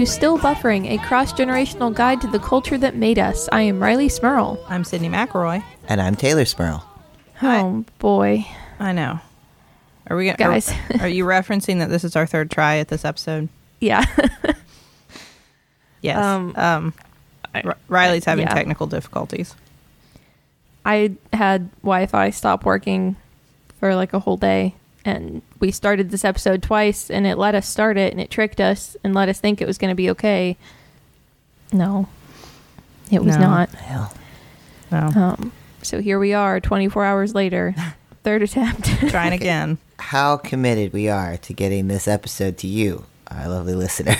Hello and to Still Buffering, a cross generational guide to the culture that made us. I am Riley Smirl. I'm Sydney McElroy. And I'm Taylor Smirl. Hi. Oh boy. I know. Are we gonna, Guys. Are, are you referencing that this is our third try at this episode? Yeah. Yes. Um, Um, R- Riley's having yeah. technical difficulties. I had Wi Fi stop working for like a whole day, and we started this episode twice, and it let us start it, and it tricked us and let us think it was going to be okay. No, it was No. not. Hell. No. Um, so here we are, 24 hours later, third attempt. Trying again. How committed we are to getting this episode to you, our lovely listener.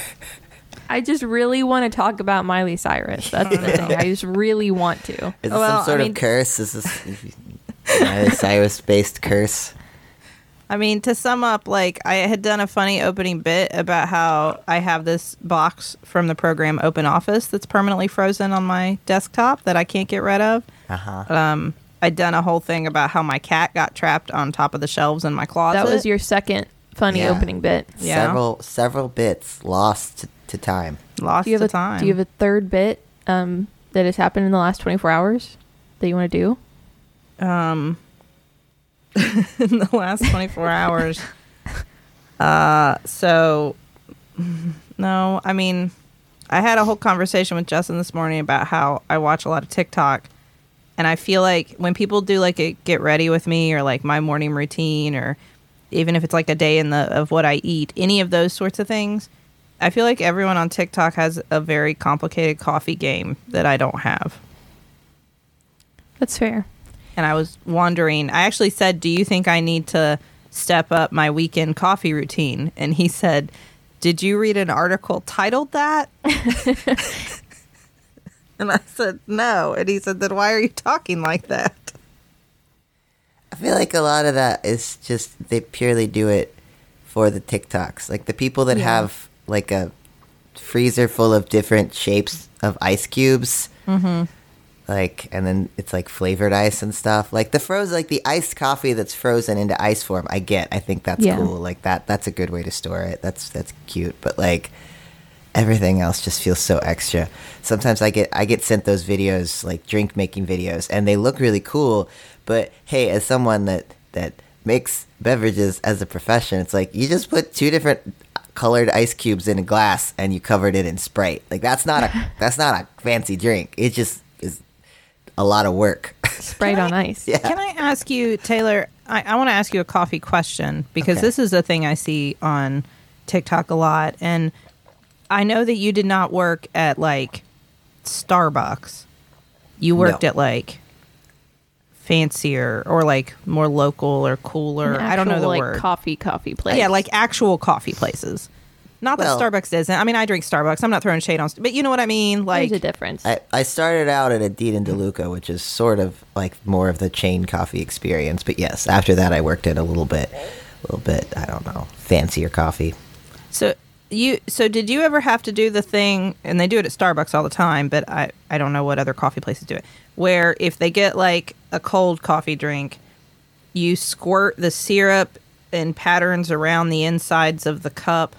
I just really want to talk about Miley Cyrus. That's the thing. I just really want to. Is this Well, some I sort mean- of curse? Is this Miley Cyrus based curse? I mean, to sum up, like I had done a funny opening bit about how I have this box from the program Open Office that's permanently frozen on my desktop that I can't get rid of. Uh huh. Um, I'd done a whole thing about how my cat got trapped on top of the shelves in my closet. That was your second funny Yeah. opening bit. Yeah. Several several bits lost to, to time. lost Do you have the a time. Do you have a third bit um, that has happened in the last 24 hours that you want to do? um in the last 24 hours uh so no i mean i had a whole conversation with justin this morning about how i watch a lot of tiktok and i feel like when people do like a get ready with me or like my morning routine or even if it's like a day in the of what i eat any of those sorts of things i feel like everyone on tiktok has a very complicated coffee game that i don't have That's fair. And I was wondering. I actually said, "Do you think I need to step up my weekend coffee routine?" And he said, "Did you read an article titled that?" and I said, "No." And he said, "Then why are you talking like that?" I feel like a lot of that is just they purely do it for the TikToks. Like the people that Yeah. have like a freezer full of different shapes of ice cubes. Mm-hmm. Like, and then it's like flavored ice and stuff. Like the frozen, like the iced coffee that's frozen into ice form. I get. I think that's Yeah. cool. Like that. That's a good way to store it. That's that's cute. But like everything else just feels so extra. Sometimes I get I get sent those videos like drink making videos and they look really cool, but hey, as someone that that makes beverages as a profession, it's like you just put two different colored ice cubes in a glass and you covered it in Sprite. Like that's not a that's not a fancy drink. It just a lot of work. Sprite on ice. yeah. Can I ask you, Taylor? I, I want to ask you a coffee question because Okay. this is a thing I see on TikTok a lot, and I know that you did not work at like Starbucks. You worked No. at like fancier or like more local or cooler. An I don't know the like, word. Coffee, coffee place. Yeah, like actual coffee places. Not that Starbucks isn't. I mean, I drink Starbucks. I'm not throwing shade on, but you know what I mean. Like, there's a difference. I, I started out at Dean and DeLuca, which is sort of like more of the chain coffee experience. But yes, after that, I worked at a little bit, a little bit, I don't know, fancier coffee. So you so did you ever have to do the thing and they do it at Starbucks all the time, but I I don't know what other coffee places do it. Where if they get like a cold coffee drink, you squirt the syrup in patterns around the insides of the cup.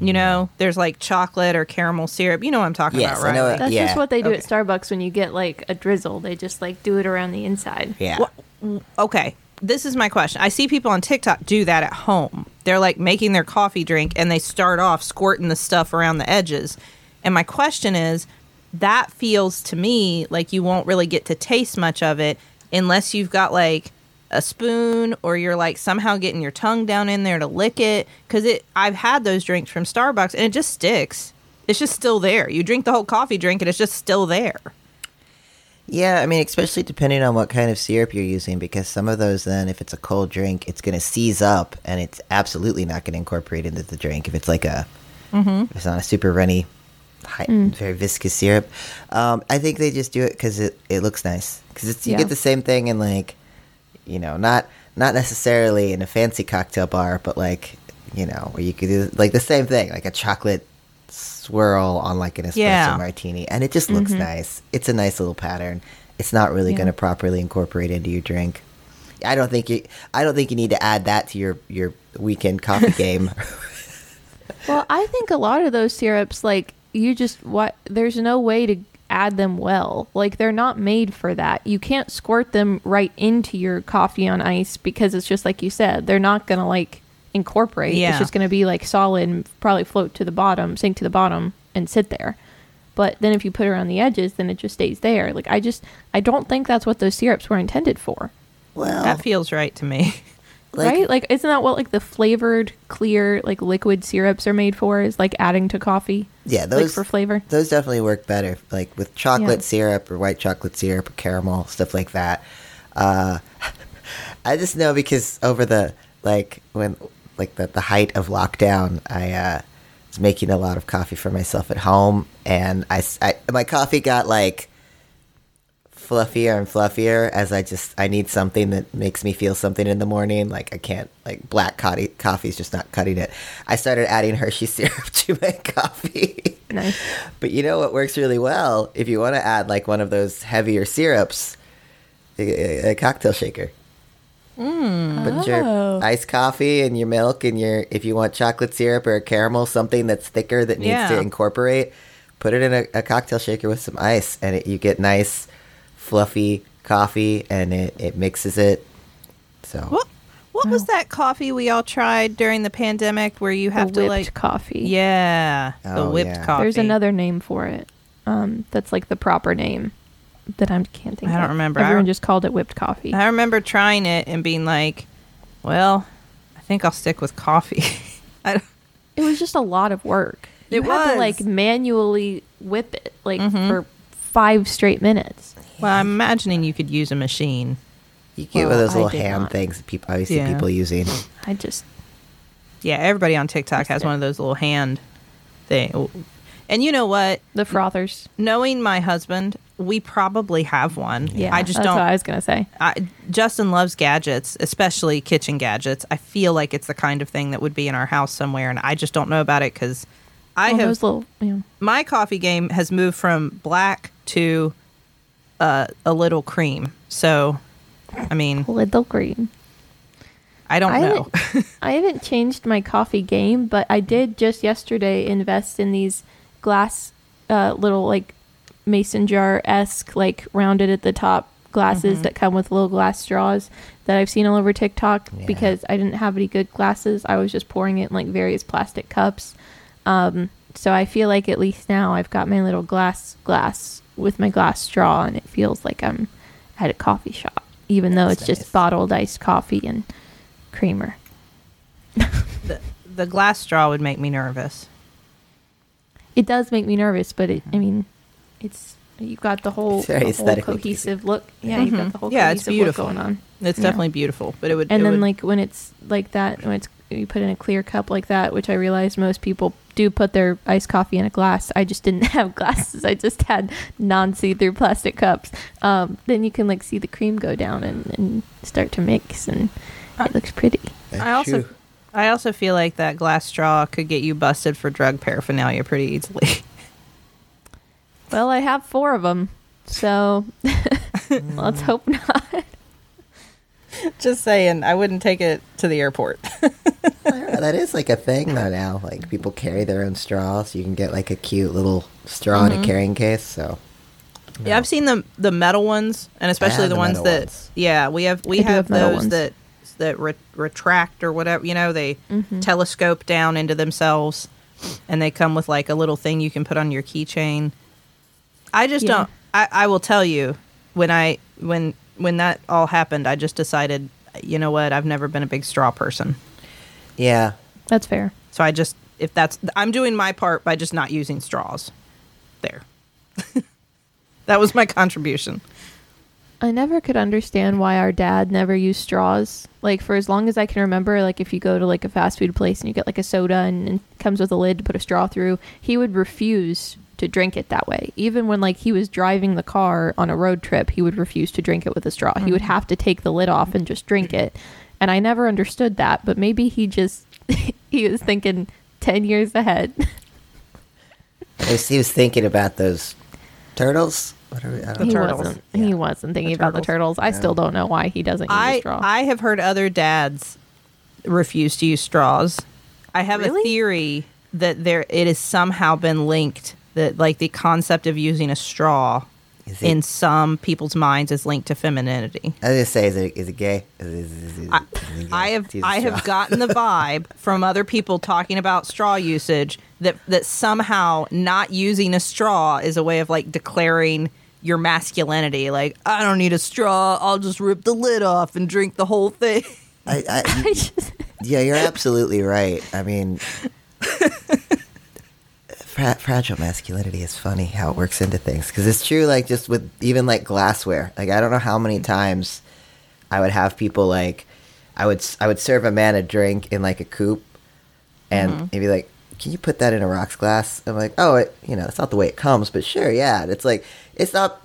You know, there's like chocolate or caramel syrup. You know what I'm talking Yes, about, I right? know it. That's yeah, just what they do okay. at Starbucks when you get like a drizzle. They just like do it around the inside. Yeah. Wha- okay, this is my question. I see people on TikTok do that at home. They're like making their coffee drink and they start off squirting the stuff around the edges. And my question is that feels to me like you won't really get to taste much of it unless you've got like a spoon or you're like somehow getting your tongue down in there to lick it cuz it I've had those drinks from Starbucks and it just sticks. It's just still there. You drink the whole coffee drink and it's just still there. Yeah, I mean, especially depending on what kind of syrup you're using, because some of those, then, if it's a cold drink, it's going to seize up, and it's absolutely not going to incorporate into the drink. If it's like a, if it's not a super runny, high, very viscous syrup, um, I think they just do it because it, it looks nice. Because it's you Yeah. get the same thing in like, you know, not not necessarily in a fancy cocktail bar, but like, you know, where you could do like the same thing, like a chocolate swirl on like an espresso Yeah. martini, and it just looks mm-hmm. nice. It's a nice little pattern. It's not really Yeah. going to properly incorporate into your drink. I don't think you. I don't think you need to add that to your your weekend coffee game. Well, I think a lot of those syrups, like you just what there's no way to add them well. Like they're not made for that. You can't squirt them right into your coffee on ice because it's just like you said, they're not gonna like incorporate. Yeah. It's just gonna be like solid and probably float to the bottom, sink to the bottom, and sit there. But then if you put it around the edges, then it just stays there. Like I just I don't think that's what those syrups were intended for. Well, That feels right to me. like, right? Like isn't that what like the flavored clear like liquid syrups are made for? Is like adding to coffee? yeah, like those for flavor. those definitely work better, like with chocolate Yeah. syrup or white chocolate syrup or caramel stuff like that. Uh, I just know because over the like when like the the height of lockdown, I uh, was making a lot of coffee for myself at home, and I my coffee got like fluffier and fluffier as I just I need something that makes me feel something in the morning. Like I can't like black coffee coffee's just not cutting it. I started adding Hershey syrup to my coffee. Nice. But you know what works really well if you want to add like one of those heavier syrups, a, a cocktail shaker. Mm. Put Oh. your iced coffee and your milk and your if you want chocolate syrup or caramel, something that's thicker that needs Yeah. to incorporate. Put it in a, a cocktail shaker with some ice, and it, you get nice, fluffy coffee, and it, it mixes it. So What what was that coffee we all tried during the pandemic where you have the to whipped like coffee. Yeah, the Oh, whipped yeah. coffee. There's another name for it. Um, that's like the proper name that I am can't think. I don't of. remember. Everyone don't- just called it whipped coffee. I remember trying it and being like, "Well, I think I'll stick with coffee." I don't, it was just a lot of work. It had was. to like manually whip it like Mhm. for five straight minutes. Well, I'm imagining you could use a machine. you get Well, of those I little did hand not. things that people I see Yeah. people using. I just Yeah, everybody on TikTok has one of those little hand thing. And you know what? the frothers. Knowing my husband, we probably have one. Yeah, I just that's don't. what I was gonna say. I, Justin loves gadgets, especially kitchen gadgets. I feel like it's the kind of thing that would be in our house somewhere, and I just don't know about it because I Well, have those little, you know, my coffee game has moved from black to uh, a little cream. So, I mean, little cream. I don't I know. haven't, I haven't changed my coffee game, but I did just yesterday invest in these glass, uh, little like mason jar esque, like rounded at the top glasses Mm-hmm. that come with little glass straws that I've seen all over TikTok Yeah. because I didn't have any good glasses. I was just pouring it in like various plastic cups. Um, so I feel like at least now I've got my little glass glass with my glass straw, and it feels like I'm at a coffee shop, even though That's it's nice. just bottled iced coffee and creamer. the, the glass straw would make me nervous. It does make me nervous, but it, I mm-hmm. mean, it's you've got the whole, It's the whole cohesive look. Yeah, you've mm-hmm. got the whole Yeah, it's beautiful. look going on. It's Yeah. definitely beautiful, but it would. And it then would- like when it's like that, when it's you put in a clear cup like that, which I realize most people do put their iced coffee in a glass. I just didn't have glasses. I just had non-see-through plastic cups. Um, then you can like see the cream go down and, and start to mix, and it looks pretty. I also, I also feel like that glass straw could get you busted for drug paraphernalia pretty easily. Well, I have four of them, so let's hope not. Just saying, I wouldn't take it to the airport. That is like a thing though now. Like people carry their own straws. You can get like a cute little straw Mm-hmm. in a carrying case. So Yeah, I've seen the the metal ones, and especially the, the ones that. ones. Yeah, we have we I have, have those ones. that that re- retract or whatever. You know, they Mm-hmm. telescope down into themselves, and they come with like a little thing you can put on your keychain. I just Yeah. don't. I, I will tell you when I when when that all happened, I just decided. You know what? I've never been a big straw person, yeah, That's fair. so I just if that's I'm doing my part by just not using straws. There. that was my contribution. I never could understand why our dad never used straws. Like for as long as I can remember, like if you go to like a fast food place and you get like a soda and, and it comes with a lid to put a straw through, he would refuse to drink it that way. Even when like he was driving the car on a road trip, he would refuse to drink it with a straw. He would mm-hmm. have to take the lid off and just drink it. And I never understood that, but maybe he just he was thinking 10 years ahead. he was, thinking about those turtles. What are we, I don't he know. turtles. wasn't Yeah. he wasn't thinking The about the turtles. turtles. I still don't know why he doesn't use a I straw. I have heard other dads refuse to use straws. I have a theory that there it has somehow been linked that like the concept of using a straw it- in some people's minds is linked to femininity. I was gonna say, is it is it gay? Is it- is it- is it- I, gay I have I have gotten the vibe from other people talking about straw usage that that somehow not using a straw is a way of like declaring your masculinity. Like I don't need a straw. I'll just rip the lid off and drink the whole thing. I, I, I just, yeah, you're absolutely right. I mean, fra- fragile masculinity is funny how it works into things because it's true. Like just with even like glassware. Like I don't know how many times I would have people like I would I would serve a man a drink in like a coupe, and mm-hmm. he'd be like, "Can you put that in a rocks glass?" I'm like, "Oh, it you know it's not the way it comes, but sure, yeah." And it's like it's not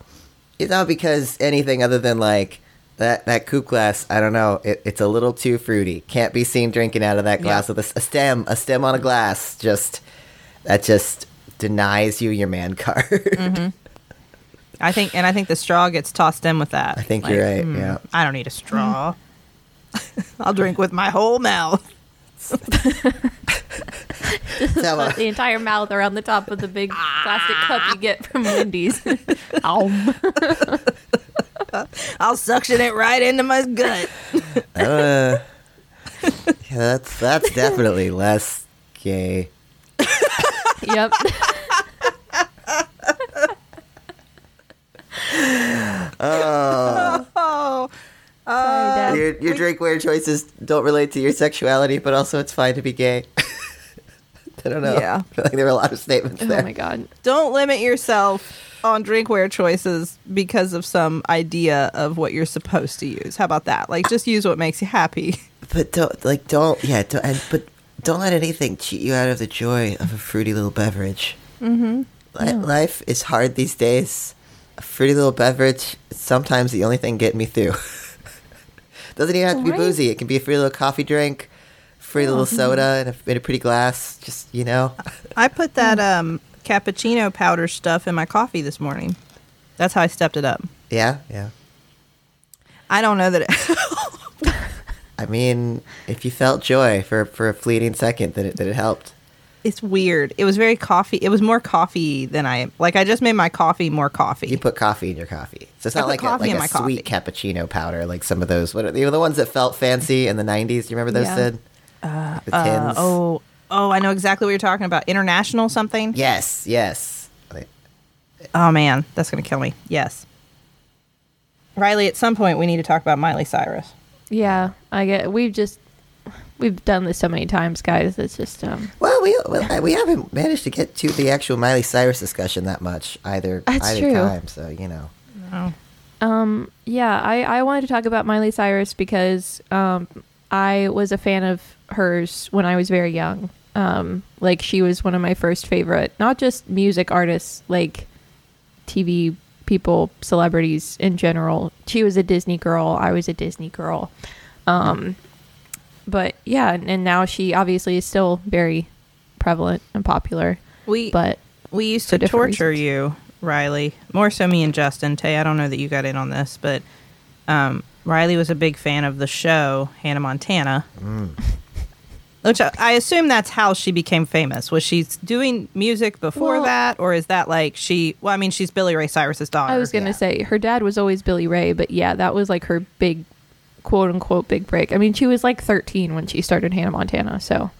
it's not because anything other than like that that coupe glass. I don't know. It, it's a little too fruity. Can't be seen drinking out of that glass Yeah. with a, a stem. A stem on a glass. Just that just denies you your man card. I think, and I think the straw gets tossed in with that. I think you're right, yeah. I don't need a straw. I'll drink with my whole mouth. So, uh, the entire mouth around the top of the big plastic cup you get from Wendy's. I'll suction it right into my gut. uh, yeah, that's that's definitely less gay. Yep. Oh. oh, Sorry, oh. Dad. Your your drinkware choices don't relate to your sexuality, but also it's fine to be gay. I don't know. Yeah. I feel like there were a lot of statements there. Oh there. my god. don't limit yourself on drinkware choices because of some idea of what you're supposed to use. How about that? Like, just use what makes you happy. But don't like don't yeah don't and but don't let anything cheat you out of the joy of a fruity little beverage. Mm-hmm. Life is hard these days. A fruity little beverage is sometimes the only thing getting me through. Doesn't even have to be Right. boozy. It can be a free little coffee drink, free little soda in a, in a pretty glass. Just you know, I put that um, cappuccino powder stuff in my coffee this morning. That's how I stepped it up. yeah, yeah. I don't know that it. I mean, if you felt joy for for a fleeting second, that it that it helped. it's weird. It was very coffee. It was more coffee than I like. I just made my coffee more coffee. You put coffee in your coffee, so it's I not like a, coffee like a sweet cappuccino powder, like some of those. What are you know, the ones that felt fancy in the '90s? Do you remember those? Yeah. Sid? the Uh, oh, oh, I know exactly what you're talking about. International something. yes, yes. Oh man, that's gonna kill me. Yes. Riley, at some point we need to talk about Miley Cyrus. Yeah, I get. We've just we've done this so many times, guys. It's just um. Well, we well, we haven't managed to get to the actual Miley Cyrus discussion that much either. That's either true. time, so you know. Oh. Um, yeah, I, I wanted to talk about Miley Cyrus because um, I was a fan of hers when I was very young. Um, like she was one of my first favorite, not just music artists, like TV people, celebrities in general. She was a Disney girl. I was a Disney girl. Um, but yeah, and, and now she obviously is still very prevalent and popular. We But we used to torture reasons. you, Riley. More so me and Justin. Tay, I don't know that you got in on this, but um, Riley was a big fan of the show Hannah Montana. Which I, assume that's how she became famous. Was she doing music before Well- that, or is that like she? Well, I mean, she's Billy Ray Cyrus's daughter. I was gonna yeah. say her dad was always Billy Ray, but yeah, that was like her big, quote unquote, big break. I mean, she was like 13 when she started Hannah Montana, so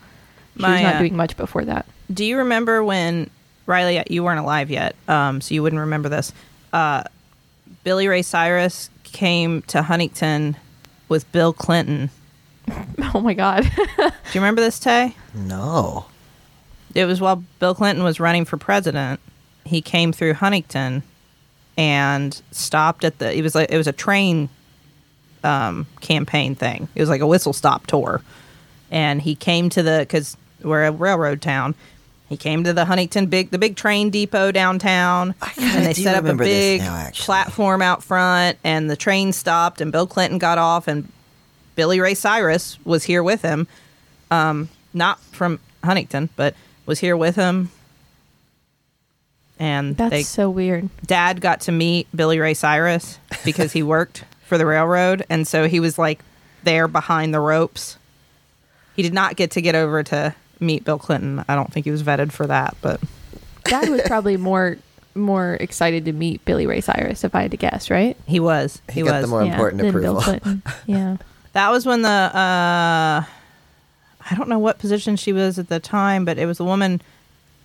she My, was not uh, doing much before that. Do you remember when Riley? You weren't alive yet, um, so you wouldn't remember this. Uh, Billy Ray Cyrus came to Huntington with Bill Clinton. Oh my god, Do you remember this, Tay? No. It was while Bill Clinton was running for president. He came through Huntington and stopped at the. It was like it was a train um, campaign thing. It was like a whistle stop tour, and he came to the because we're a railroad town. He came to the Huntington big the big train depot downtown, I and they set up a big now, platform out front, and the train stopped, and Bill Clinton got off, and Billy Ray Cyrus was here with him, um, not from Huntington, but was here with him. And that's they, so weird. Dad got to meet Billy Ray Cyrus because he worked for the railroad, and so he was like there behind the ropes. He did not get to get over to meet Bill Clinton. I don't think he was vetted for that, but Dad was probably more more excited to meet Billy Ray Cyrus, if I had to guess, right? he was. He He, got was. the more important than Bill approval. Clinton. Yeah. That was when the uh I don't know what position she was at the time, but it was a woman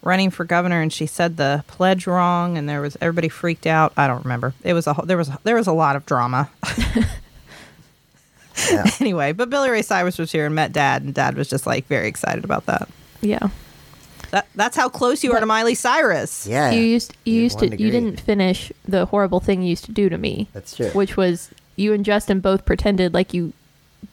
running for governor and she said the pledge wrong and there was everybody freaked out. I don't remember. It was a there was there was a lot of drama. Yeah. anyway, but Billy Ray Cyrus was here and met dad and dad was just like very excited about that. Yeah. That that's how close you are to Miley Cyrus. Yeah. You used you You're used to one you didn't finish the horrible thing you used to do to me. That's true. Which was you and Justin both pretended like you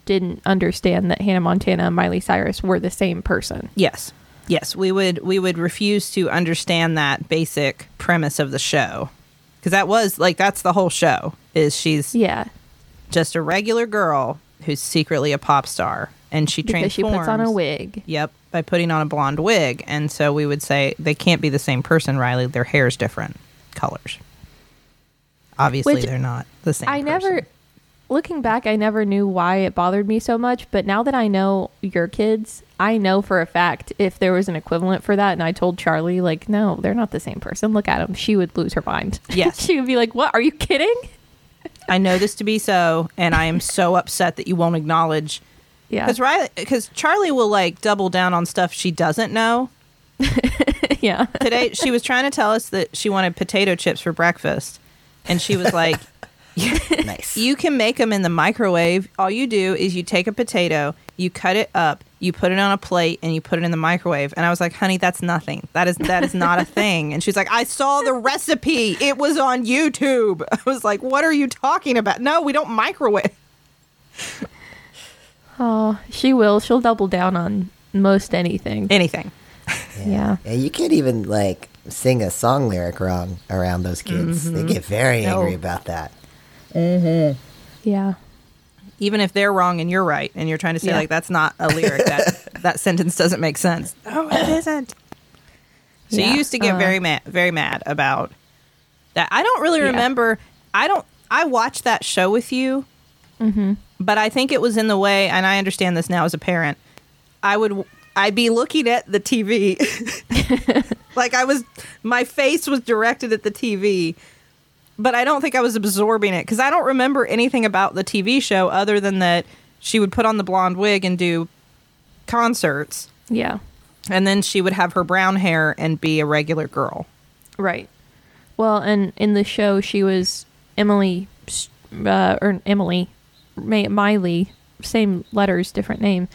didn't understand that Hannah Montana and Miley Cyrus were the same person. Yes. Yes, we would we would refuse to understand that basic premise of the show. Cuz that was like that's the whole show is she's Yeah. just a regular girl who's secretly a pop star and she Because transforms she puts on a wig. Yep, by putting on a blonde wig. And so we would say they can't be the same person, Riley. Their hair's different colors. Obviously Which they're not the same I person. never looking back I never knew why it bothered me so much, but now that I know your kids, I know for a fact if there was an equivalent for that and I told Charlie like, "No, they're not the same person. Look at them." She would lose her mind. Yes. she would be like, "What? Are you kidding?" I know this to be so, and I am so upset that you won't acknowledge Yeah. because Riley, because Charlie will like double down on stuff she doesn't know. yeah. Today, she was trying to tell us that she wanted potato chips for breakfast, and she was like, nice. "You can make them in the microwave. All you do is you take a potato, you cut it up, you put it on a plate, and you put it in the microwave." And I was like, "Honey, that's nothing. That is that is not a thing." And she's like, "I saw the recipe. It was on YouTube." I was like, "What are you talking about? No, we don't microwave." Oh, she will. She'll double down on most anything. Anything. Yeah. Yeah, you can't even like sing a song lyric wrong around those kids. They mm-hmm. get very No. angry about that. Yeah. even if they're wrong and you're right and you're trying to say Yeah. like that's not a lyric that that sentence doesn't make sense oh it isn't so Yeah, you used to get uh, very mad very mad about that i don't really Yeah. remember i don't i watched that show with you Mm-hmm. but i think it was in the way and i understand this now as a parent i would i'd be looking at the tv like i was my face was directed at the tv but I don't think I was absorbing it because I don't remember anything about the TV show other than that she would put on the blonde wig and do concerts, Yeah. and then she would have her brown hair and be a regular girl. Right. Well, and in the show, she was Emily, uh, or Emily, Miley, same letters, different name,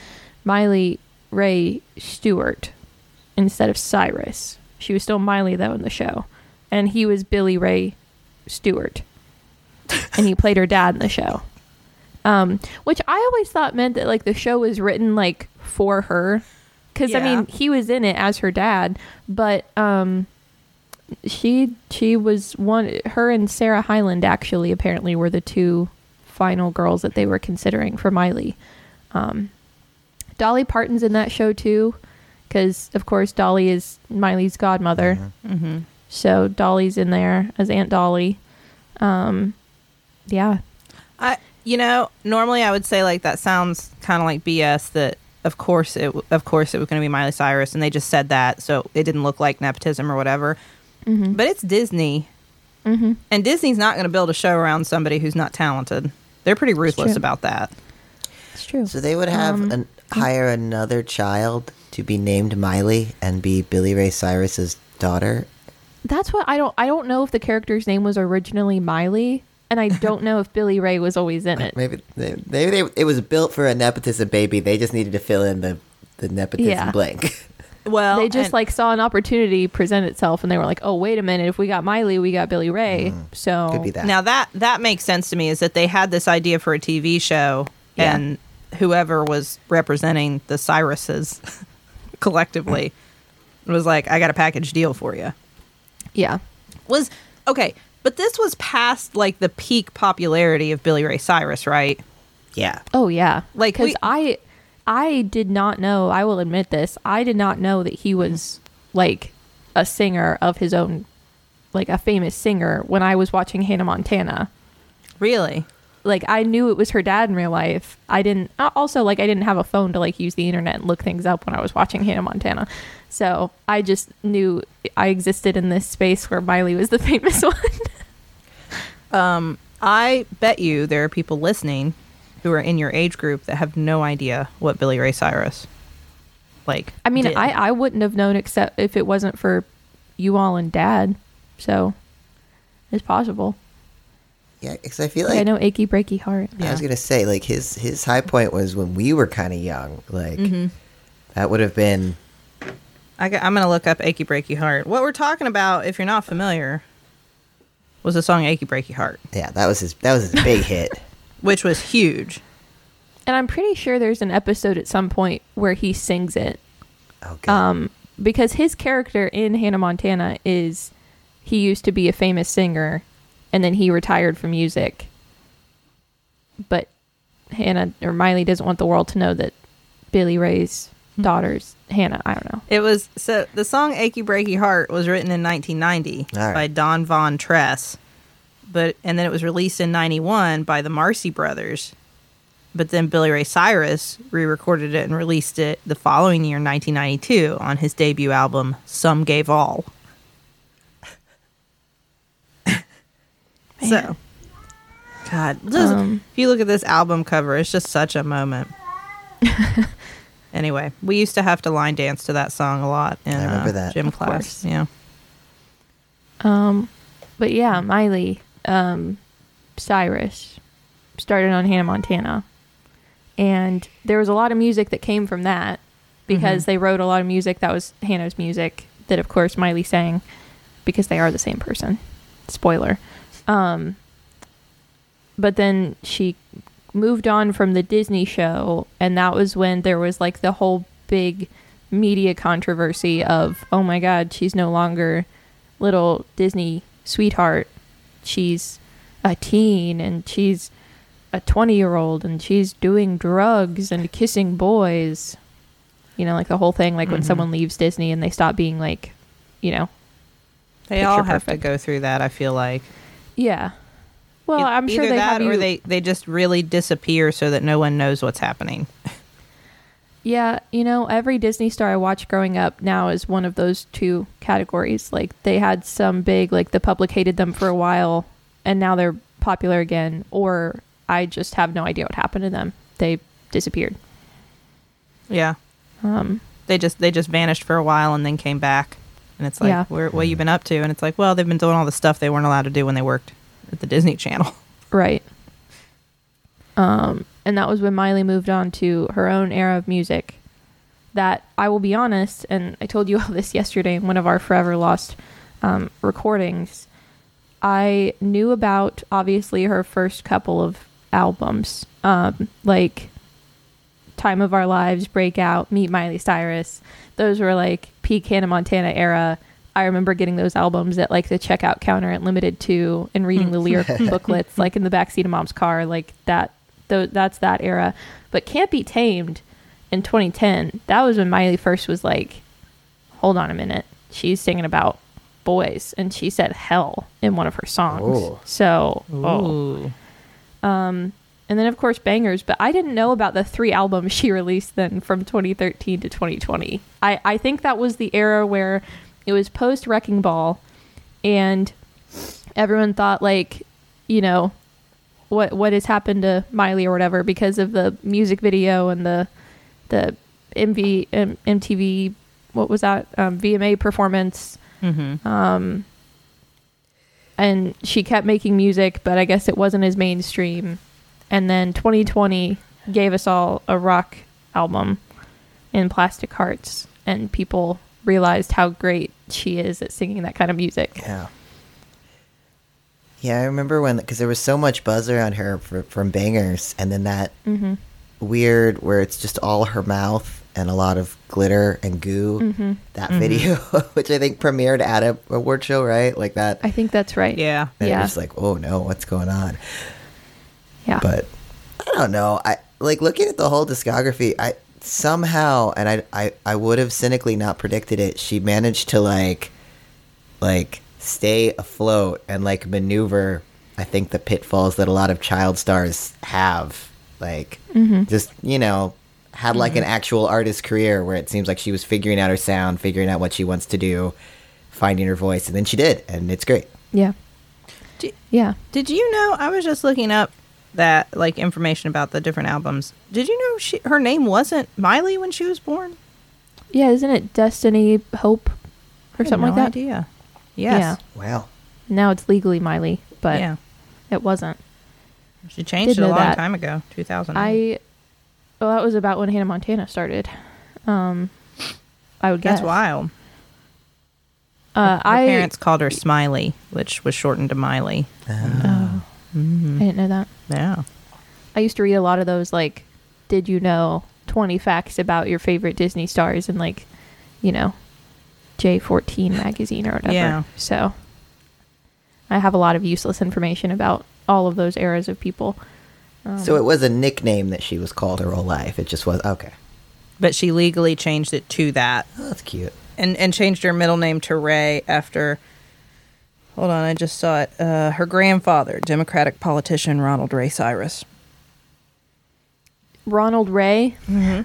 Miley Ray Stewart instead of Cyrus. She was still Miley though in the show, and he was Billy Ray Stewart, and he played her dad in the show. Um, which I always thought meant that like the show was written like for her, because I mean he was in it as her dad, but um, she she was one her and Sarah Hyland actually apparently were the two final girls that they were considering for Miley. Um, Dolly Parton's in that show too, because of course Dolly is Miley's godmother. Mm-hmm. So Dolly's in there as Aunt Dolly. Um, yeah, I, you know, normally I would say like that sounds kind of like BS. That of course it, of course it was going to be Miley Cyrus, and they just said that, so it didn't look like nepotism or whatever. Mhm. But it's Disney, hmm and Disney's not going to build a show around somebody who's not talented. They're pretty ruthless about that. it's true. So they would have Um, an, hire another child to be named Miley and be Billy Ray Cyrus's daughter. That's what I don't. I don't know if the character's name was originally Miley, and I don't know if Billy Ray was always in it. Maybe they, maybe they, it was built for a nepotism baby. They just needed to fill in the the nepotism Yeah. blank. Well, they just and- like saw an opportunity present itself, and they were like, "Oh, wait a minute! If we got Miley, we got Billy Ray." So Mm. Could be that. Now that that makes sense to me is that they had this idea for a TV show Yeah. and whoever was representing the Cyruses collectively was like I got a package deal for you. Yeah, Was okay, but this was past like the peak popularity of Billy Ray Cyrus, right? yeah. oh yeah, Like, because I, I did not know. I will admit this. I did not know that he was like a singer of his own, like a famous singer when I was watching Hannah Montana. Really? Like I knew it was her dad in real life. I didn't also like I didn't have a phone to like use the internet and look things up when I was watching Hannah Montana. So I just knew I existed in this space where Miley was the famous one. Um, I bet you there are people listening who are in your age group that have no idea what Billy Ray Cyrus like. I mean, did. I I wouldn't have known except if it wasn't for you all and dad. So it's possible. Yeah, because I feel Like, like I know achy breaky heart. I was gonna say like his his high point was when we were kind of young. Like Mm-hmm. that would have been I am gonna look up "Achy Breaky Heart." What we're talking about, if you're not familiar, was the song "Achy Breaky Heart," yeah that was his that was his big hit. which was huge. And I'm pretty sure there's an episode at some point where he sings it. Okay. Um, because his character in Hannah Montana is he used to be a famous singer and then he retired from music. But Hannah or Miley doesn't want the world to know that Billy Ray's hmm. daughter's Hannah. I don't know. It was so the song "Achy Breaky Heart" was written in 1990 All right. by Don Von Tress, but and then it was released in '91 by the Marcy Brothers. But then Billy Ray Cyrus re-recorded it and released it the following year, 1992, on his debut album "Some Gave All." So, God, just, Um, if you look at this album cover, it's just such a moment. anyway, we used to have to line dance to that song a lot in I remember uh, that. gym Of class. course. Yeah. Um, but yeah, Miley, um, Cyrus started on Hannah Montana, and there was a lot of music that came from that because they wrote a lot of music that was Hannah's music that, of course, Miley sang because they are the same person. Spoiler. Um, but then she moved on from the Disney show, and that was when there was like the whole big media controversy of, oh my God, she's no longer little Disney sweetheart. She's a teen and she's a 20 year old and she's doing drugs and kissing boys. You know, like the whole thing, like when Mhm. someone leaves Disney and they stop being like, you know, They all have perfect. to go through that, I feel like. Yeah. Well, E- I'm sure they that have you. or they, they just really disappear so that no one knows what's happening. Yeah, you know, every Disney star I watched growing up now is one of those two categories. Like they had some big, like the public hated them for a while, and now they're popular again. Or I just have no idea what happened to them. They disappeared. Yeah. Um, They just they just vanished for a while and then came back. And it's like, Yeah. Where, what you been up to? And it's like, well, they've been doing all the stuff they weren't allowed to do when they worked at the Disney Channel. right. Um, and that was when Miley moved on to her own era of music. That I will be honest, and I told you all this yesterday in one of our Forever Lost um, recordings. I knew about obviously her first couple of albums, um, like Time of Our Lives, Breakout, Meet Miley Cyrus. Those were like peak Hannah Montana era. I remember getting those albums at like the checkout counter at Limited Too and reading the lyric booklets like in the backseat of mom's car, like that. Th- that's that era. But Can't Be Tamed in 2010. That was when Miley first was like, "Hold on a minute, she's singing about boys," and she said "hell" in one of her songs. Oh. So, oh. Um, and then of course Bangerz, but I didn't know about the three albums she released then from 2013 to 2020. I I think that was the era where it was post Wrecking Ball, and everyone thought like, you know, what what has happened to Miley or whatever because of the music video and the the MV M- MTV what was that um, VMA performance Mm-hmm. um, and she kept making music, but I guess it wasn't as mainstream. And then 2020 gave us all a rock album in Plastic Hearts, and people realized how great she is at singing that kind of music. Yeah. Yeah, I remember when because there was so much buzz around her for, from Bangerz, and then that hmm weird where it's just all her mouth and a lot of glitter and goo. hmm That Mhm. video, which I think premiered at a award show, right? Like that. I think that's right. Yeah. And yeah. it was like, oh no, what's going on? Yeah. But I don't know. I like looking at the whole discography. I somehow, and I, I, I would have cynically not predicted it. She managed to like, like stay afloat and like maneuver. I think the pitfalls that a lot of child stars have. Like, mm-hmm. just, you know, had like an mm-hmm. actual artist career where it seems like she was figuring out her sound, figuring out what she wants to do, finding her voice, and then she did, and it's great. Yeah. Do- Yeah. Did you know? I was just looking up that like information about the different albums. Did you know she her name wasn't Miley when she was born? Yeah, isn't it Destiny Hope or had something no like that? Idea. Yes. Yeah. Wow. Now it's legally Miley, but yeah. it wasn't. She changed Did it a long that. time ago. Two thousand. I well, that was about when Hannah Montana started. Um I would guess. That's wild. Uh, Her I parents called her Smiley, which was shortened to Miley. oh, Mm-hmm. I didn't know that. Yeah. I used to read a lot of those like did you know 20 facts about your favorite Disney stars and, like, you know, J14 magazine or whatever. Yeah. So I have a lot of useless information about all of those eras of people. Um, So it was a nickname that she was called her whole life. It just was okay. But she legally changed it to that Oh, that's cute. and and changed her middle name to Ray after. Hold on, I just saw it. Uh, her grandfather, Democratic politician Ronald Ray Cyrus. Ronald Ray. Mm-hmm.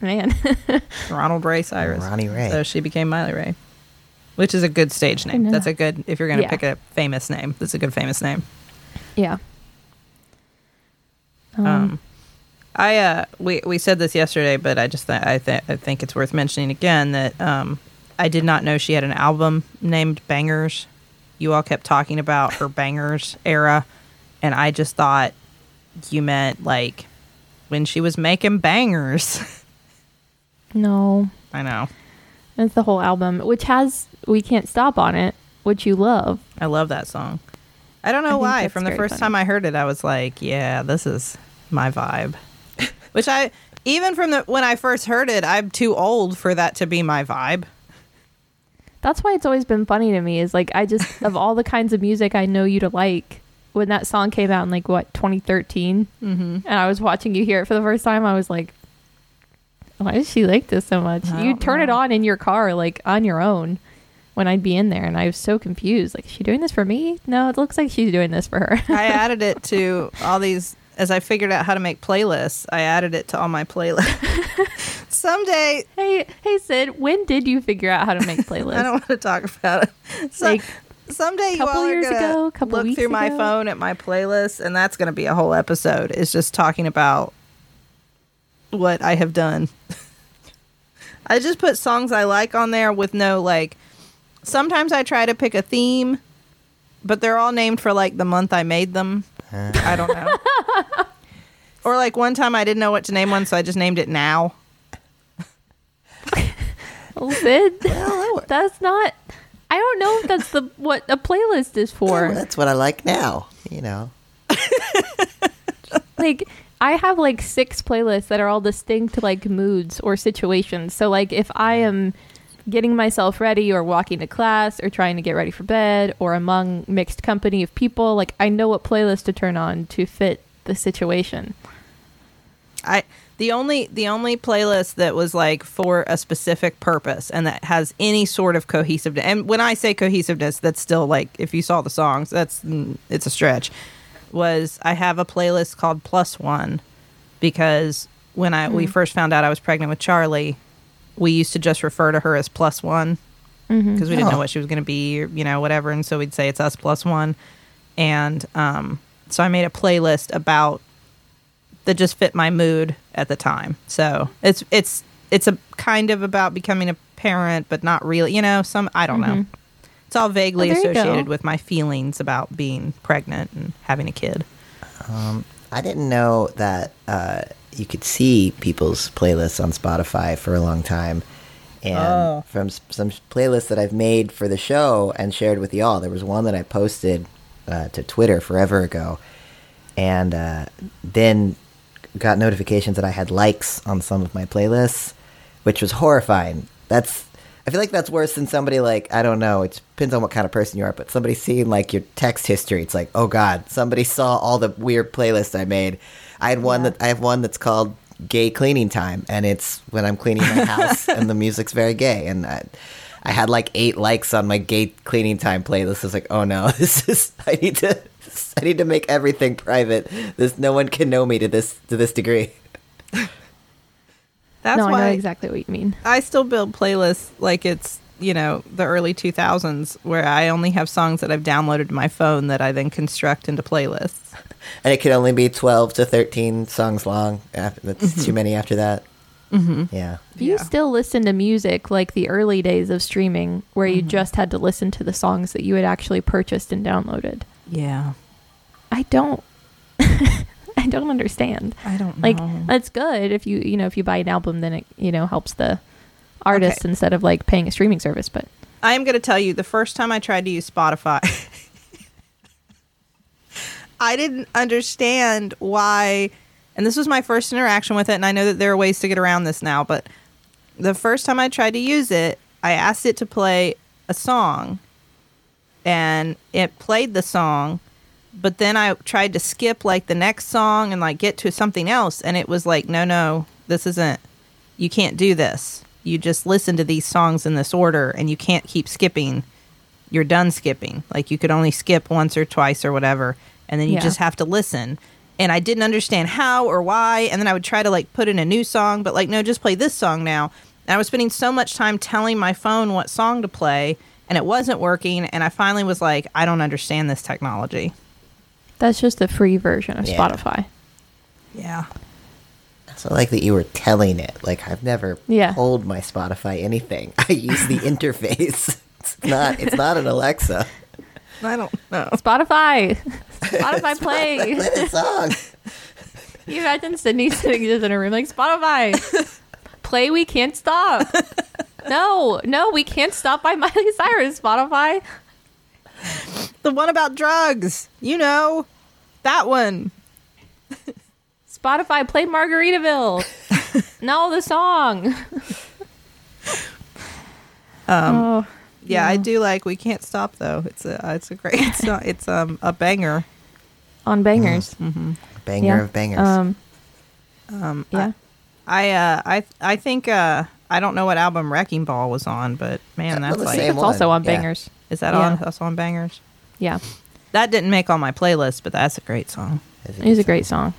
Man. Ronald Ray Cyrus. Ronnie Ray. So she became Miley Ray, which is a good stage name. That's a good if you're going to Yeah. pick a famous name. That's a good famous name. yeah. Um, Um, I uh, we we said this yesterday, but I just th- I, th- I think it's worth mentioning again that um, I did not know she had an album named Bangerz. You all kept talking about her Bangerz era, and I just thought you meant like when she was making bangers. no. I know. It's the whole album, which has We Can't Stop on it, which you love. I love that song. I don't know think why. From the first funny. time I heard it, I was like, "Yeah, this is my vibe." Which I even from the when I first heard it, I'm too old for that to be my vibe. That's why it's always been funny to me is like I just of all the kinds of music I know you to like when that song came out in like what 2013 Mm-hmm. and I was watching you hear it for the first time I was like why does she like this so much? You turn it on in your car like on your own when I'd be in there and I was so confused like is she doing this for me? No, it looks like she's doing this for her. I added it to all these as I figured out how to make playlists. I added it to all my playlists. Someday hey, hey Sid, when did you figure out how to make playlists? I don't want to talk about it. So, Like, someday you couple all are years gonna ago, couple look through my phone at my playlist, and that's going to be a whole episode. Is just talking about what I have done. I just put songs I like on there with no like. Sometimes I try to pick a theme, but they're all named for like the month I made them. I don't know. Or like one time I didn't know what to name one, so I just named it now. Well, Sid, Well, that- that's not. I don't know if that's the what a playlist is for. that's what I like now. You know. like I have like six playlists that are all distinct like moods or situations. So like if I mm. am getting myself ready or walking to class or trying to get ready for bed or among mixed company of people, like I know what playlist to turn on to fit the situation. I the only the only playlist that was like for a specific purpose and that has any sort of cohesiveness. And when I say cohesiveness, that's still like if you saw the songs, that's mm, it's a stretch. Was I have a playlist called Plus One because when I we first found out I was pregnant with Charlie, we used to just refer to her as Plus One because we didn't know Oh. what she was going to be, or, you know, whatever. And so we'd say it's us plus one. And um, so I made a playlist about that just fit my mood at the time. So it's it's it's a kind of about becoming a parent, but not really. You know, some I don't know. It's all vaguely Oh, there you go. associated with my feelings about being pregnant and having a kid. I didn't know that uh, you could see people's playlists on Spotify for a long time. And Oh. from s- some playlists that I've made for the show and shared with y'all, there was one that I posted uh, to Twitter forever ago, and uh, then got notifications that I had likes on some of my playlists, which was horrifying. That's I feel like that's worse than somebody like I don't know. It depends on what kind of person you are, but somebody seeing like your text history. It's like, oh god, somebody saw all the weird playlists I made. I had one that I have one that's called "Gay Cleaning Time," and it's when I'm cleaning my house, and the music's very gay. And I, I had like eight likes on my gay cleaning time playlist. I was like, oh no, this is I need to I need to make everything private. This no one can know me to this to this degree. That's no, I know why exactly what you mean. I still build playlists like it's, you know, the early 2000s where I only have songs that I've downloaded to my phone that I then construct into playlists. And it can only be twelve to thirteen songs long. After, that's too many after that. Mm-hmm. Yeah. You Yeah. still listen to music like the early days of streaming, where you just had to listen to the songs that you had actually purchased and downloaded, Yeah. I don't. I don't understand. I don't Like know. that's good if you you know if you buy an album, then it you know helps the artist Okay. instead of like paying a streaming service. But I am going to tell you the first time I tried to use Spotify, I didn't understand why. And this was my first interaction with it. And I know that there are ways to get around this now. But the first time I tried to use it, I asked it to play a song. And it played the song. But then I tried to skip like the next song and like get to something else. And it was like, no, no, this isn't you can't do this. You just listen to these songs in this order and you can't keep skipping. You're done skipping. Like you could only skip once or twice or whatever. And then you Yeah. just have to listen. And I didn't understand how or why. And then I would try to like put in a new song, but like, no, just play this song now. And I was spending so much time telling my phone what song to play and it wasn't working. And I finally was like, I don't understand this technology. that's just the free version of Yeah. Spotify. Yeah. So I like that you were telling it. Like I've never Yeah. told my Spotify anything. I use the interface. It's not. It's not an Alexa. I don't know. Spotify, Spotify play. Play the song. You imagine Sydney sitting just in a room like Spotify. Play We Can't Stop. No, no, we can't stop by Miley Cyrus, Spotify. The one about drugs. You know, that one. Spotify, play Margaritaville. no, the song. Um, oh, Yeah, I do like. We can't stop though. It's a. It's a great. It's not. It's um a banger. on Bangerz. Banger Yeah. of bangers. Um, Um, yeah. I uh I I think uh I don't know what album Wrecking Ball was on, but man, that's the like same it's also one, on yeah. Bangerz. is that yeah. on that's on Bangerz. Yeah. That didn't make on my playlist, but that's a great song. Is It is a great song.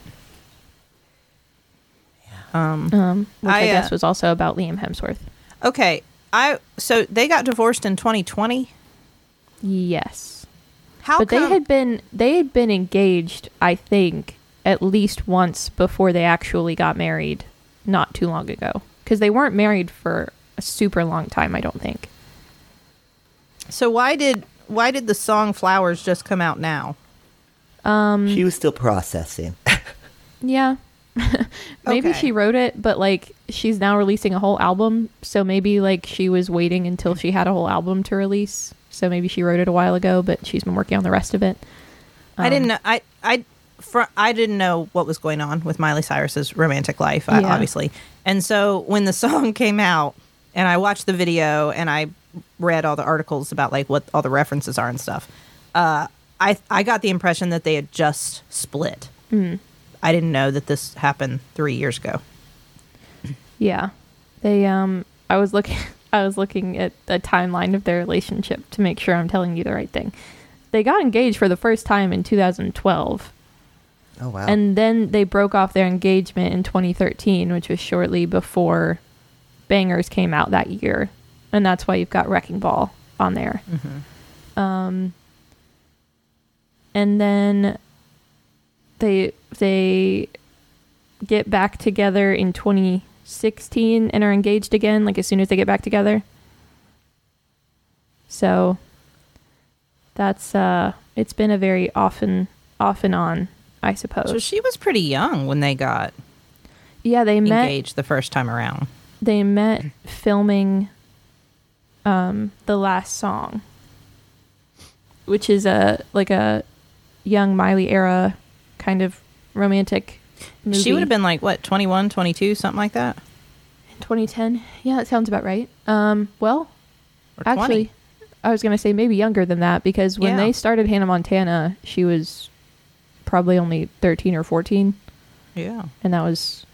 Um, Um, which I, I, uh, guess was also about Liam Hemsworth. okay, I so they got divorced in 2020. Yes. How but come? they had been they had been engaged, I think, at least once before they actually got married not too long ago. Because they weren't married for a super long time, I don't think. so why did why did the song Flowers just come out now? Um She was still processing. yeah. maybe Okay. she wrote it, but like she's now releasing a whole album, so maybe like she was waiting until she had a whole album to release. So maybe she wrote it a while ago, but she's been working on the rest of it. I didn't Um, know. I I fr- I didn't know what was going on with Miley Cyrus's romantic life, Yeah. obviously. And so when the song came out, and I watched the video, and I read all the articles about like what all the references are and stuff, uh, I I got the impression that they had just split. Mm. I didn't know that this happened three years ago. Yeah. They um I was looking I was looking at the timeline of their relationship to make sure I'm telling you the right thing. They got engaged for the first time in 2012 Oh wow. and then they broke off their engagement in 2013, which was shortly before Bangerz came out that year. And that's why you've got Wrecking Ball on there. Um and then they they get back together in 2016 and are engaged again like as soon as they get back together so that's uh it's been a very often off and on i suppose So she was pretty young when they got yeah they met engaged the first time around. they met filming um the last song which is a like a young miley era kind of romantic movie She would have been like what 21, 22, something like that. 2010 yeah that sounds about right um well actually i was gonna say maybe younger than that because when Yeah. they started hannah montana she was probably only 13 or 14 yeah. and that was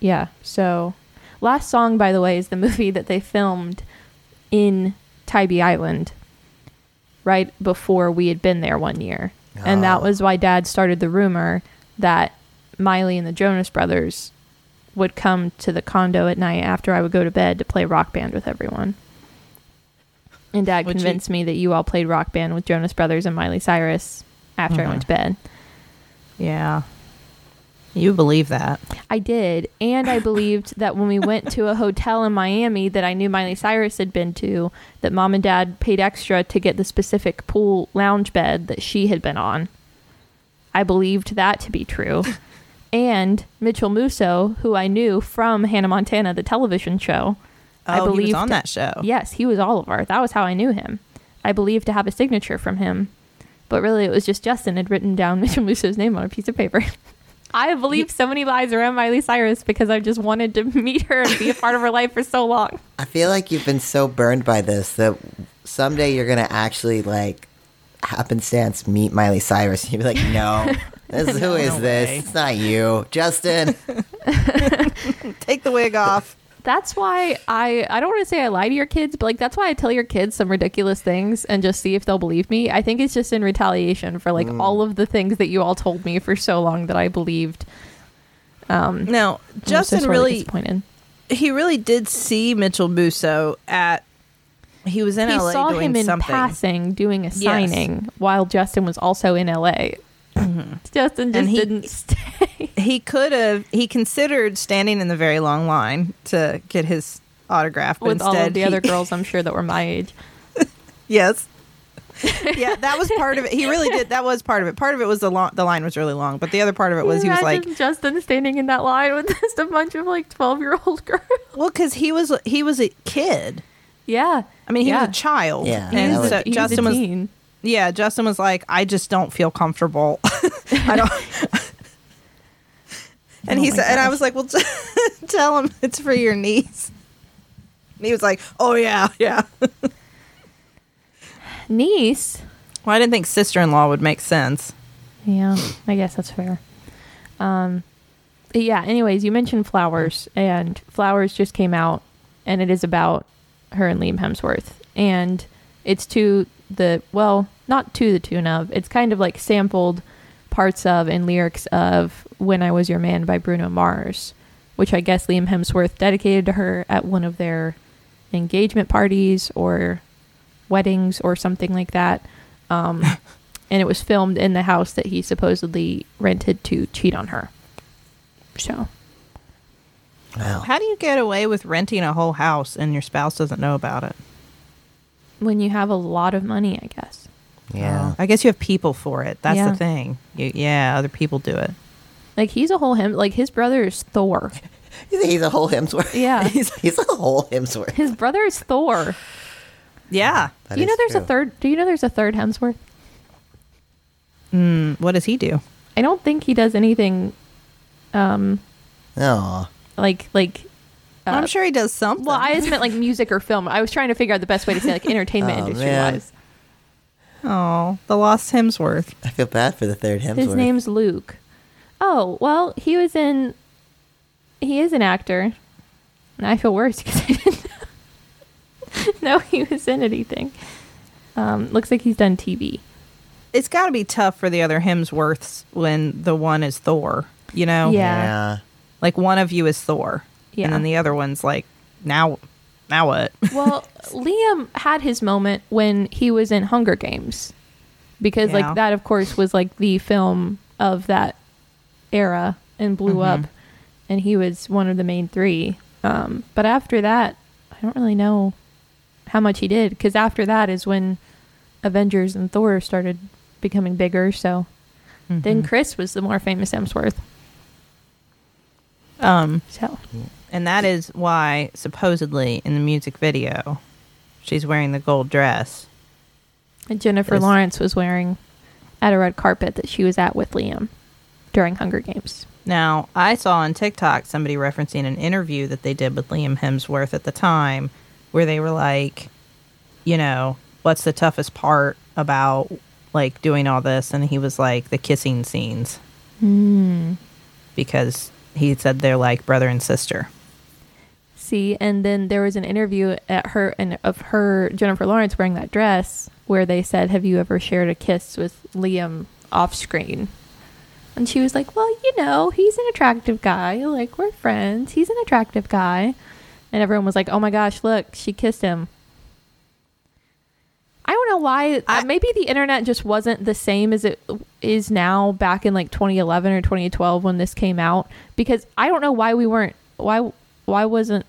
yeah so last song by the way is the movie that they filmed in tybee island right before we had been there one year And that Oh. was why dad started the rumor that Miley and the Jonas brothers would come to the condo at night after I would go to bed to play rock band with everyone. And dad Would you- convinced me that you all played rock band with Jonas Brothers and Miley Cyrus after I went to bed. Yeah. You believe that. I did, and I believed that when we went to a hotel in Miami that I knew Miley Cyrus had been to, that mom and dad paid extra to get the specific pool lounge bed that she had been on. I believed that to be true. And Mitchell Musso, who I knew from Hannah Montana, the television show, I Oh, he was on that show. Yes, he was Oliver. That was how I knew him. I believed to have a signature from him, but really it was just Justin had written down Mitchell Musso's name on a piece of paper. I have believed so many lies around Miley Cyrus because I've just wanted to meet her and be a part of her life for so long. I feel like you've been so burned by this that someday you're gonna actually like happenstance meet Miley Cyrus. and You'll be like, no, this, who is No this? way. It's not you, Justin. Take the wig off. That's why I I don't want to say I lie to your kids, but like that's why I tell your kids some ridiculous things and just see if they'll believe me. I think it's just in retaliation for like all of the things that you all told me for so long that I believed. Um, No, I was Justin just really disappointed. he really did see Mitchell Musso at he was in he LA saw doing him in something. passing doing a signing while Justin was also in LA. Mm-hmm. Justin just And he- didn't stay. He could have he considered standing in the very long line to get his autograph, but with all instead of the he- other girls, I'm sure that were my age. Yes. yeah, that was part of it. He really did. That was part of it. Part of it was the long, the line was really long, but the other part of it was he was like, Justin standing in that line with just a bunch of like 12 year old girls. well, because he was he was a kid. Yeah, I mean, he yeah. was a child. Yeah, and that was, would- so was a Justin was teen. Yeah. Justin was like, I just don't feel comfortable. I don't. and Oh he said, and I was like, well, tell him it's for your niece. And he was like, oh yeah, yeah. niece. Well, I didn't think sister in law would make sense. Yeah, I guess that's fair. Um, yeah. Anyways, you mentioned Flowers, and Flowers just came out, and it is about her and Liam Hemsworth, and it's to the well, not to the tune of. It's kind of like sampled parts of and lyrics of "When I Was Your Man" by Bruno Mars, which I guess Liam Hemsworth dedicated to her at one of their engagement parties or weddings or something like that. Um, and it was filmed in the house that he supposedly rented to cheat on her. So, Wow. How do you get away with renting a whole house and your spouse doesn't know about it? When you have a lot of money, I guess. Yeah. I guess you have people for it. That's Yeah. the thing. You, yeah, other people do it. Like he's a whole him. Like his brother is Thor. You think he's a whole Hemsworth? Yeah. he's, he's a whole Hemsworth. His brother is Thor. Yeah. That do you know is there's a third? Do you know there's a third Hemsworth? Mm, what does he do? I don't think he does anything. Um, Aw. like like. Uh, I'm sure he does something. Well, I just meant like music or film. I was trying to figure out the best way to say like entertainment Oh, industry man. wise. oh, the lost Hemsworth. I feel bad for the third Hemsworth. His name's Luke. Oh well, he was in. He is an actor. And I feel worse because I didn't know he was in anything. Um, looks like he's done TV. It's got to be tough for the other Hemsworths when the one is Thor. You know, Yeah. Yeah. like one of you is Thor, Yeah. and then the other one's like, now, now what? Well, Liam had his moment when he was in Hunger Games, because Yeah. like that, of course, was like the film of that era and blew Mhm. up, and he was one of the main three. Um, but after that, I don't really know how much he did, because after that is when Avengers and Thor started becoming bigger. So then Mhm. Chris was the more famous Hemsworth. um, So and that is why supposedly in the music video, she's wearing the gold dress. and Jennifer. Lawrence was wearing at a red carpet that she was at with Liam during Hunger Games. Now, I saw on TikTok somebody referencing an interview that they did with Liam Hemsworth at the time where they were like, you know, what's the toughest part about like doing all this? And he was like, the kissing scenes Hmm. because he said they're like brother and sister. See, and then there was an interview at her and of her Jennifer Lawrence wearing that dress where they said, "Have you ever shared a kiss with Liam off screen. And she was like, "Well, you know, he's an attractive guy. Like we're friends. He's an attractive guy." And everyone was like, "Oh my gosh, look, she kissed him." I don't know why. I- uh, maybe the internet just wasn't the same as it is now back in like 2011 or 2012 when this came out because I don't know why we weren't why why wasn't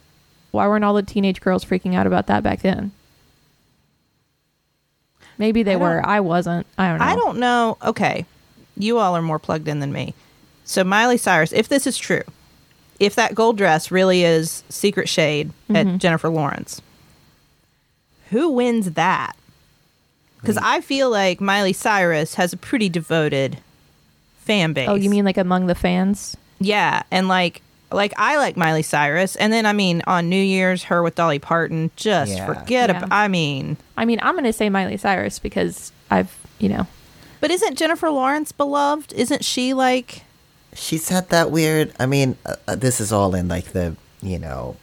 why weren't all the teenage girls freaking out about that back then? Maybe they I were. I wasn't. I don't know. I don't know. Okay, you all are more plugged in than me. So Miley Cyrus, if this is true, if that gold dress really is secret shade Mm-hmm. at Jennifer Lawrence, who wins that? Because I feel like Miley Cyrus has a pretty devoted fan base. Oh, you mean like among the fans? Yeah, and like like I like Miley Cyrus, and then I mean on New Year's, her with Dolly Parton, just Yeah. forget Yeah. about. I mean, I mean, I'm going to say Miley Cyrus because I've, you know, but isn't Jennifer Lawrence beloved? Isn't she like? She's had that weird. I mean, uh, uh, this is all in like the you know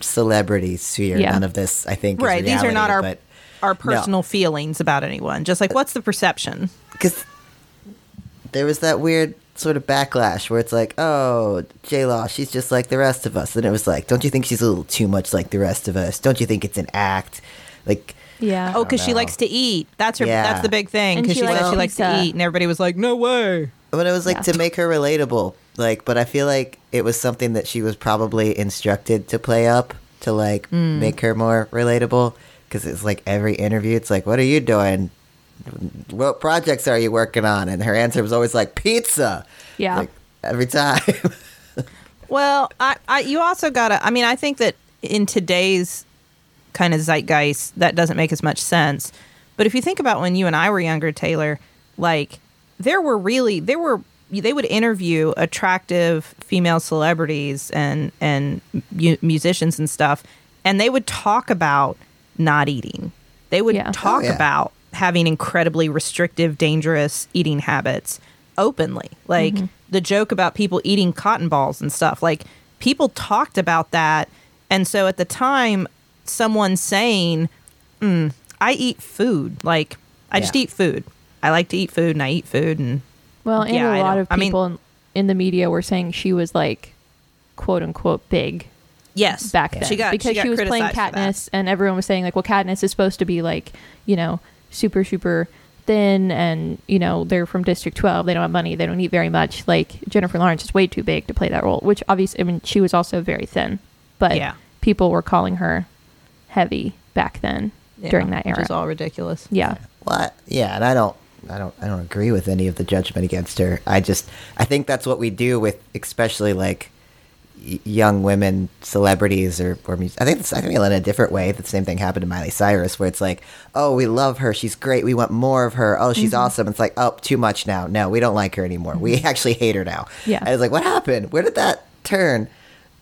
celebrity sphere. Yeah. None of this, I think, is right these are not our but our personal feelings about anyone just like what's the perception because there was that weird sort of backlash where it's like, oh, J Law, she's just like the rest of us, and it was like, don't you think she's a little too much like the rest of us? Don't you think it's an act? Like, yeah. oh because she likes to eat that's her Yeah. that's the big thing because she she, likes says she likes to eat and everybody was like no way but it was like Yeah. to make her relatable. Like, but I feel like it was something that she was probably instructed to play up to like Hmm. make her more relatable. Because it's like every interview, it's like, what are you doing? What projects are you working on? And her answer was always like pizza. Yeah. Like every time. well I, I you also gotta i mean i think that in today's kind of zeitgeist that doesn't make as much sense but if you think about when you and i were younger teylor like there were really there were they would interview attractive female celebrities and and mu- musicians and stuff and they would talk about not eating they would Yeah. talk Oh, yeah. about having incredibly restrictive dangerous eating habits openly. Like the joke about people eating cotton balls and stuff like people talked about that. And so at the time someone saying mm, i eat food like i just eat food. I like to eat food and i eat food and well, and yeah, a lot of I mean- people in, the media were saying she was like, quote unquote, big yes. back Yeah. then she got because got she, was playing. Katniss, and everyone was saying like, well, Katniss is supposed to be like, you know, super super thin, and you know they're from District 12, they don't have money, they don't eat very much. Like Jennifer Lawrence is way too big to play that role, which obviously, I mean, she was also very thin, but Yeah. people were calling her heavy back then Yeah, during that era. which is all ridiculous yeah, Well, I- yeah, and I don't, I don't, I don't agree with any of the judgment against her. I just, I think that's what we do with, especially like y- young women celebrities or, or I think it's, I feel in a different way. The same thing happened to Miley Cyrus, where it's like, oh, we love her, she's great, we want more of her. Oh, she's mm-hmm. awesome. It's like, oh, too much now. No, we don't like her anymore. We mm-hmm. actually hate her now. Yeah. and it's like, what happened? Where did that turn?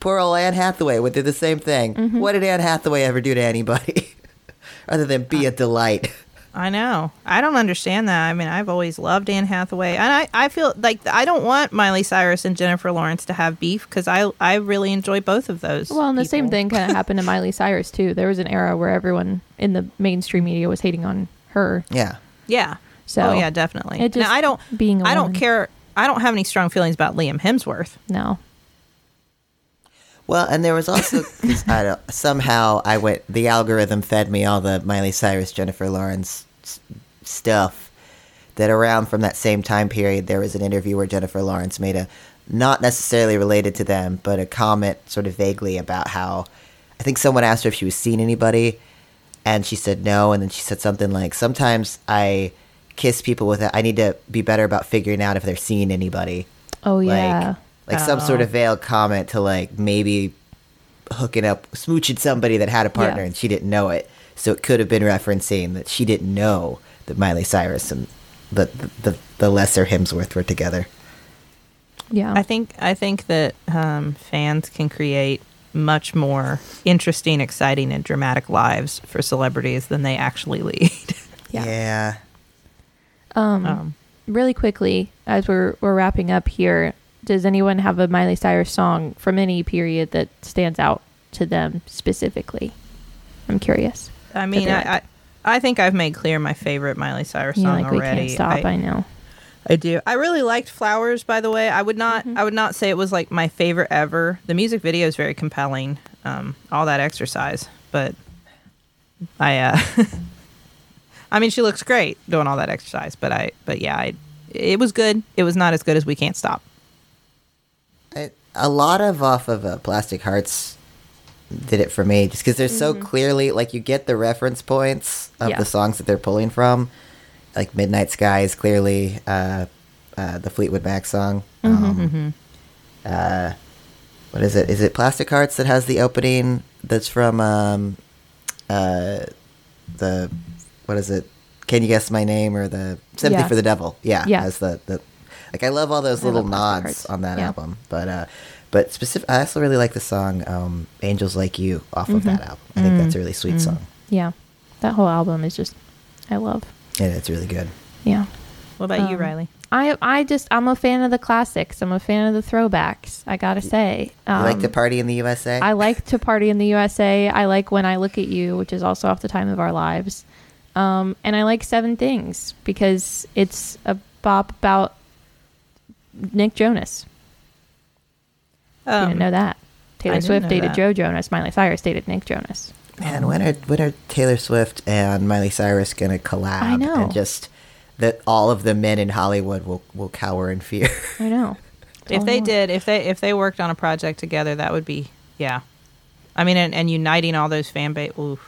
Poor old Anne Hathaway went through the same thing. Mm-hmm. What did Anne Hathaway ever do to anybody? Other than be a uh, delight. I know. I don't understand that. I mean, I've always loved Anne Hathaway, and I, I feel like I don't want Miley Cyrus and Jennifer Lawrence to have beef because I I really enjoy both of those. Well, and the same thing kind of happened to Miley Cyrus too. There was an era where everyone in the mainstream media was hating on her. Yeah. Yeah. So oh yeah, definitely. it just now, I don't. being a I don't care. I don't have any strong feelings about Liam Hemsworth. No, Well, and there was also I don't, somehow I went the algorithm fed me all the Miley Cyrus, Jennifer Lawrence s- stuff. That around from that same time period, there was an interview where Jennifer Lawrence made a not necessarily related to them, but a comment sort of vaguely about how I think someone asked her if she was seeing anybody, and she said no, and then she said something like, "Sometimes I kiss people with it. I need to be better about figuring out if they're seeing anybody." oh yeah, like some sort Oh. of veiled comment to like maybe hooking up smooching somebody that had a partner Yeah. and she didn't know it so it could have been referencing that she didn't know that miley cyrus and the the, the, the lesser hemsworth were together yeah. I think I think that um, fans can create much more interesting, exciting, and dramatic lives for celebrities than they actually lead. yeah. yeah um, Really quickly, as we're we're wrapping up here, does anyone have a Miley Cyrus song from any period that stands out to them specifically? I'm curious. I mean, I, I I think I've made clear my favorite Miley Cyrus Yeah, song like we already. can't stop. I, know. I do. I really liked Flowers, by the way. I would not. Mm-hmm. I would not say it was like my favorite ever. The music video is very compelling. Um, all that exercise, but I. uh I mean, she looks great doing all that exercise, but I. But yeah, I. It was good. It was not as good as We Can't Stop. A lot of off of uh, Plastic Hearts did it for me, just because they're so clearly like you get the reference points of Yeah. the songs that they're pulling from. Like Midnight Sky is clearly uh, uh, the Fleetwood Mac song. Um, uh, what is it? Is it Plastic Hearts that has the opening that's from um, uh, the what is it? Can you guess my name or the Sympathy Yeah. for the Devil? Yeah, Yeah. As the, the like I love all those I little nods Hearts. on that Yeah. album, but uh, but specific. I also really like the song um, "Angels Like You" off of Mm-hmm. that album. I think that's a really sweet Mm. song, Yeah. That whole album is just, I love. and it's really good. Yeah. What about you, Um, Rileigh? I I just I'm a fan of the classics. I'm a fan of the throwbacks. I gotta say, You um, like to party in the USA? I like to party in the USA. I like when I look at you, which is also off the time of our lives. Um, and I like Seven Things because it's a bop about Nick Jonas. you didn't know that. Taylor Um, Swift dated that. Joe Jonas. Miley Cyrus dated Nick Jonas. Man, when are when are Taylor Swift and Miley Cyrus gonna collab? I know. And just that all of the men in Hollywood will will cower in fear. I know. If they did, if they if they worked on a project together, that would be yeah. I mean, and, and uniting all those fan base, oof.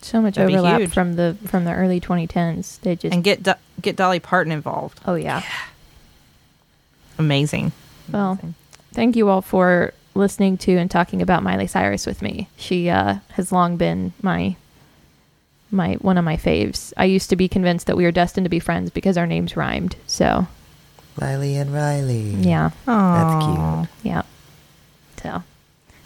so much That'd overlap from the from the early 2010s. They just and get Do- get Dolly Parton involved. oh yeah. Amazing. Well, Amazing. thank you all for listening to and talking about Miley Cyrus with me. She uh, has long been my my one of my faves. I used to be convinced that we were destined to be friends because our names rhymed. So Riley and Rileigh. yeah, That's cute. yeah. So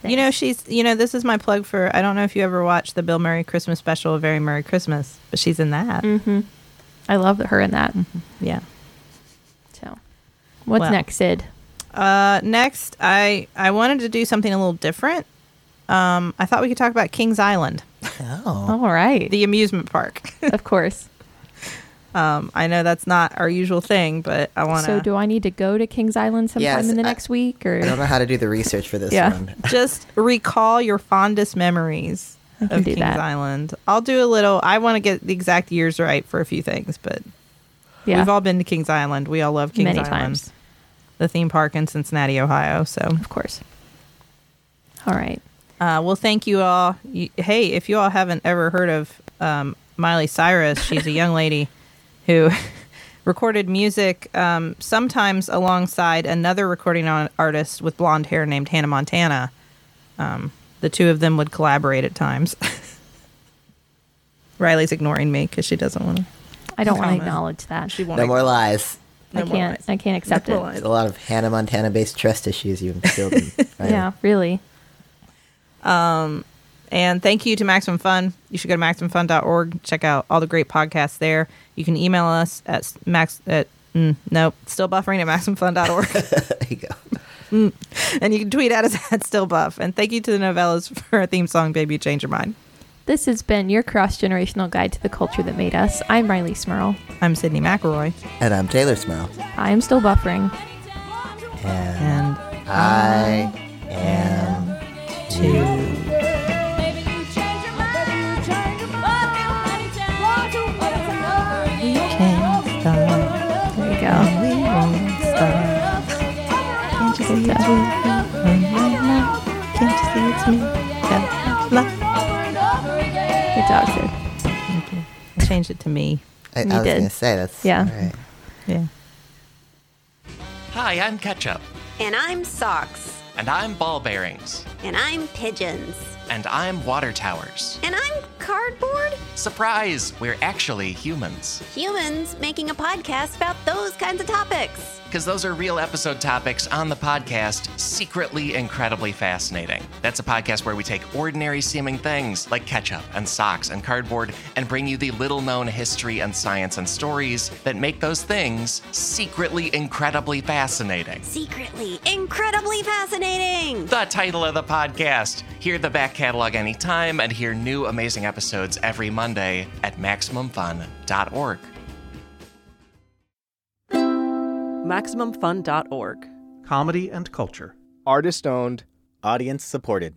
You know, she's. You know, this is my plug for. I don't know if you ever watched the Bill Murray Christmas special, A Very Merry Christmas, but she's in that. Mhm. I love her in that. Yeah. So what's Well. next, Sid? Uh, next, I I wanted to do something a little different. Um, I thought we could talk about Kings Island, Oh. All right, the amusement park. of course. um, I know that's not our usual thing, but I want to. So do I need to go to Kings Island sometime Yes, in the I- next week, or I don't know how to do the research for this Yeah. one. just recall your fondest memories of Kings that. Island. I'll do a little. I want to get the exact years right for a few things, but yeah, we've all been to Kings Island. We all love Kings many Island, times, the theme park in Cincinnati, Ohio. So, of course. All right. uh, well, thank you all. You, hey, if you all haven't ever heard of um, Miley Cyrus, she's a young lady who recorded music um, sometimes alongside another recording artist with blonde hair named Hannah Montana. Um, the two of them would collaborate at times. Rileigh's ignoring me because she doesn't want to. I don't want to acknowledge that. She won't. No more lies. I more can't. lies. I can't accept No it. There's a lot of Hannah Montana based trust issues you've instilled in. Rileigh. Yeah, really. Um, And thank you to Maximum Fun. You should go to maximumfun.org. Check out all the great podcasts there. You can email us at max at mm, nope, still buffering at maximumfun.org. there you go. and you can tweet at us at stillbuff. And thank you to the Nouvellas for our theme song, Baby Change Your Mind. This has been your cross generational guide to the culture that made us. I'm Rileigh Smirl. I'm Sydney McElroy. And I'm Teylor Smirl. I'm still buffering. And And I am two. Can't stop. There you go. We won't stop. Can't you see Good it's Good job, Sid. Thank you. I changed it to me. I, I You was did. gonna say that's Yeah. all right. Yeah. Hi, I'm Ketchup. And I'm Socks. And I'm Ball Bearings. And I'm Pigeons. And I'm Water Towers. And I'm Cardboard. Surprise! We're actually humans. Humans making a podcast about those kinds of topics. Because those are real episode topics on the podcast, Secretly Incredibly Fascinating. That's a podcast where we take ordinary seeming things like ketchup and socks and cardboard and bring you the little known history and science and stories that make those things secretly incredibly fascinating. Secretly incredibly fascinating. The title of the podcast. Hear the back catalog anytime and hear new amazing episodes every Monday at MaximumFun.org. MaximumFun.org. Comedy and culture. Artist owned. Audience supported.